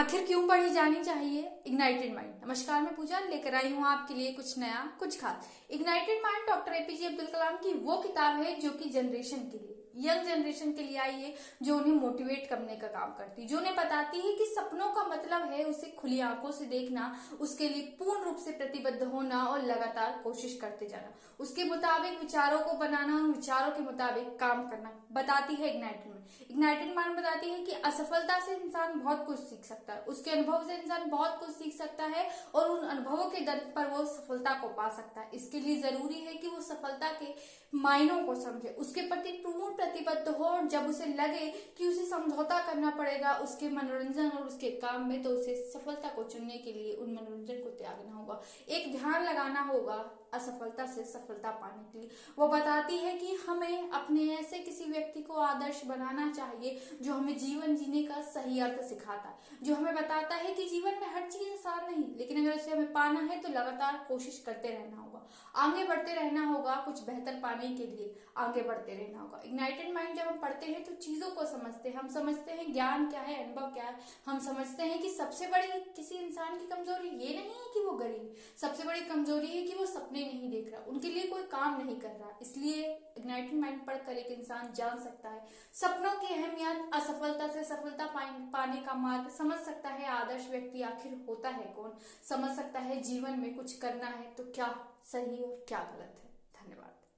आखिर क्यों पढ़ी जानी चाहिए? इग्नाइटेड माइंड नमस्कार, मैं पूजा, लेकर आई हूँ आपके लिए कुछ नया, कुछ खास। Ignited mind doctor APJ Abdul Kalam की वो किताब है जो कि जनरेशन के लिए यंग जनरेशन के लिए आई है, जो उन्हें मोटिवेट करने का काम करती जो उन्हें बताती है कि सपनों का मतलब है उसे खुली आँखों से देखना, उसके लिए पूर्ण रूप से प्रतिबद्ध होना और लगातार कोशिश करते जाना। उसके मुताबिक विचारों को बनाना और विचारों के मुताबिक काम करना। बताती है इग्नाइटेड माइंड इग्नाइटेड माइंड बताती है कि असफलता से इंसान बहुत कुछ सीख सकता है। उसके अनुभव से इंसान बहुत कुछ सीख सकता है और उन अनुभवों के दर पर वो सफलता को पा सकता है। इसके लिए ज़रूरी है कि वो सफलता के मायनों को समझे। उसके प्रति पूर्ण प्रतिबद्ध हो और जब उसे लगे कि उसे समझौता करना पड़ेगा उसके मनोरंजन और उसके काम में तो उसे सफलता को चुनने के लिए उन मनोरंजन को त्यागना होगा। एक ध्यान लगाना होगा असफलता से सफलता पाने के लिए। वो बताती है कि हमें अपने ऐसे किसी व्यक्ति को आदर्श बनाना चाहिए जो हमें जीवन जीने का सही अर्थ सिखाता है। जो हमें बताता है कि जीवन में हर चीज़ आसान नहीं। लेकिन अगर उसे हमें पाना है तो लगातार कोशिश करते रहना होगा। आगे बढ़ते रहना होगा कुछ बेहतर पाने के लिए। आगे बढ़ते रहना होगा। इग्नाइटेड माइंड जब हम पढ़ते हैं तो चीज़ों को समझते हैं। हम समझते हैं ज्ञान क्या है, अनुभव क्या है। हम समझते हैं कि सबसे बड़ी किसी इंसान की कमज़ोरी ये नहीं है कि वो गरीब। सबसे बड़ी कमज़ोरी है कि वो सपने नहीं देख रहा। उनके लिए कोई काम नहीं कर रहा। इसलिए इग्नाइटेड माइंड पढ़कर एक इंसान जान सकता है। सपनों की अहमियत असफलता से सफलता पाने का मार्ग समझ सकता है। आदर्श व्यक्ति आखिर होता है, कौन समझ सकता है जीवन में कुछ करना है तो क्या सही और क्या गलत है? धन्यवाद।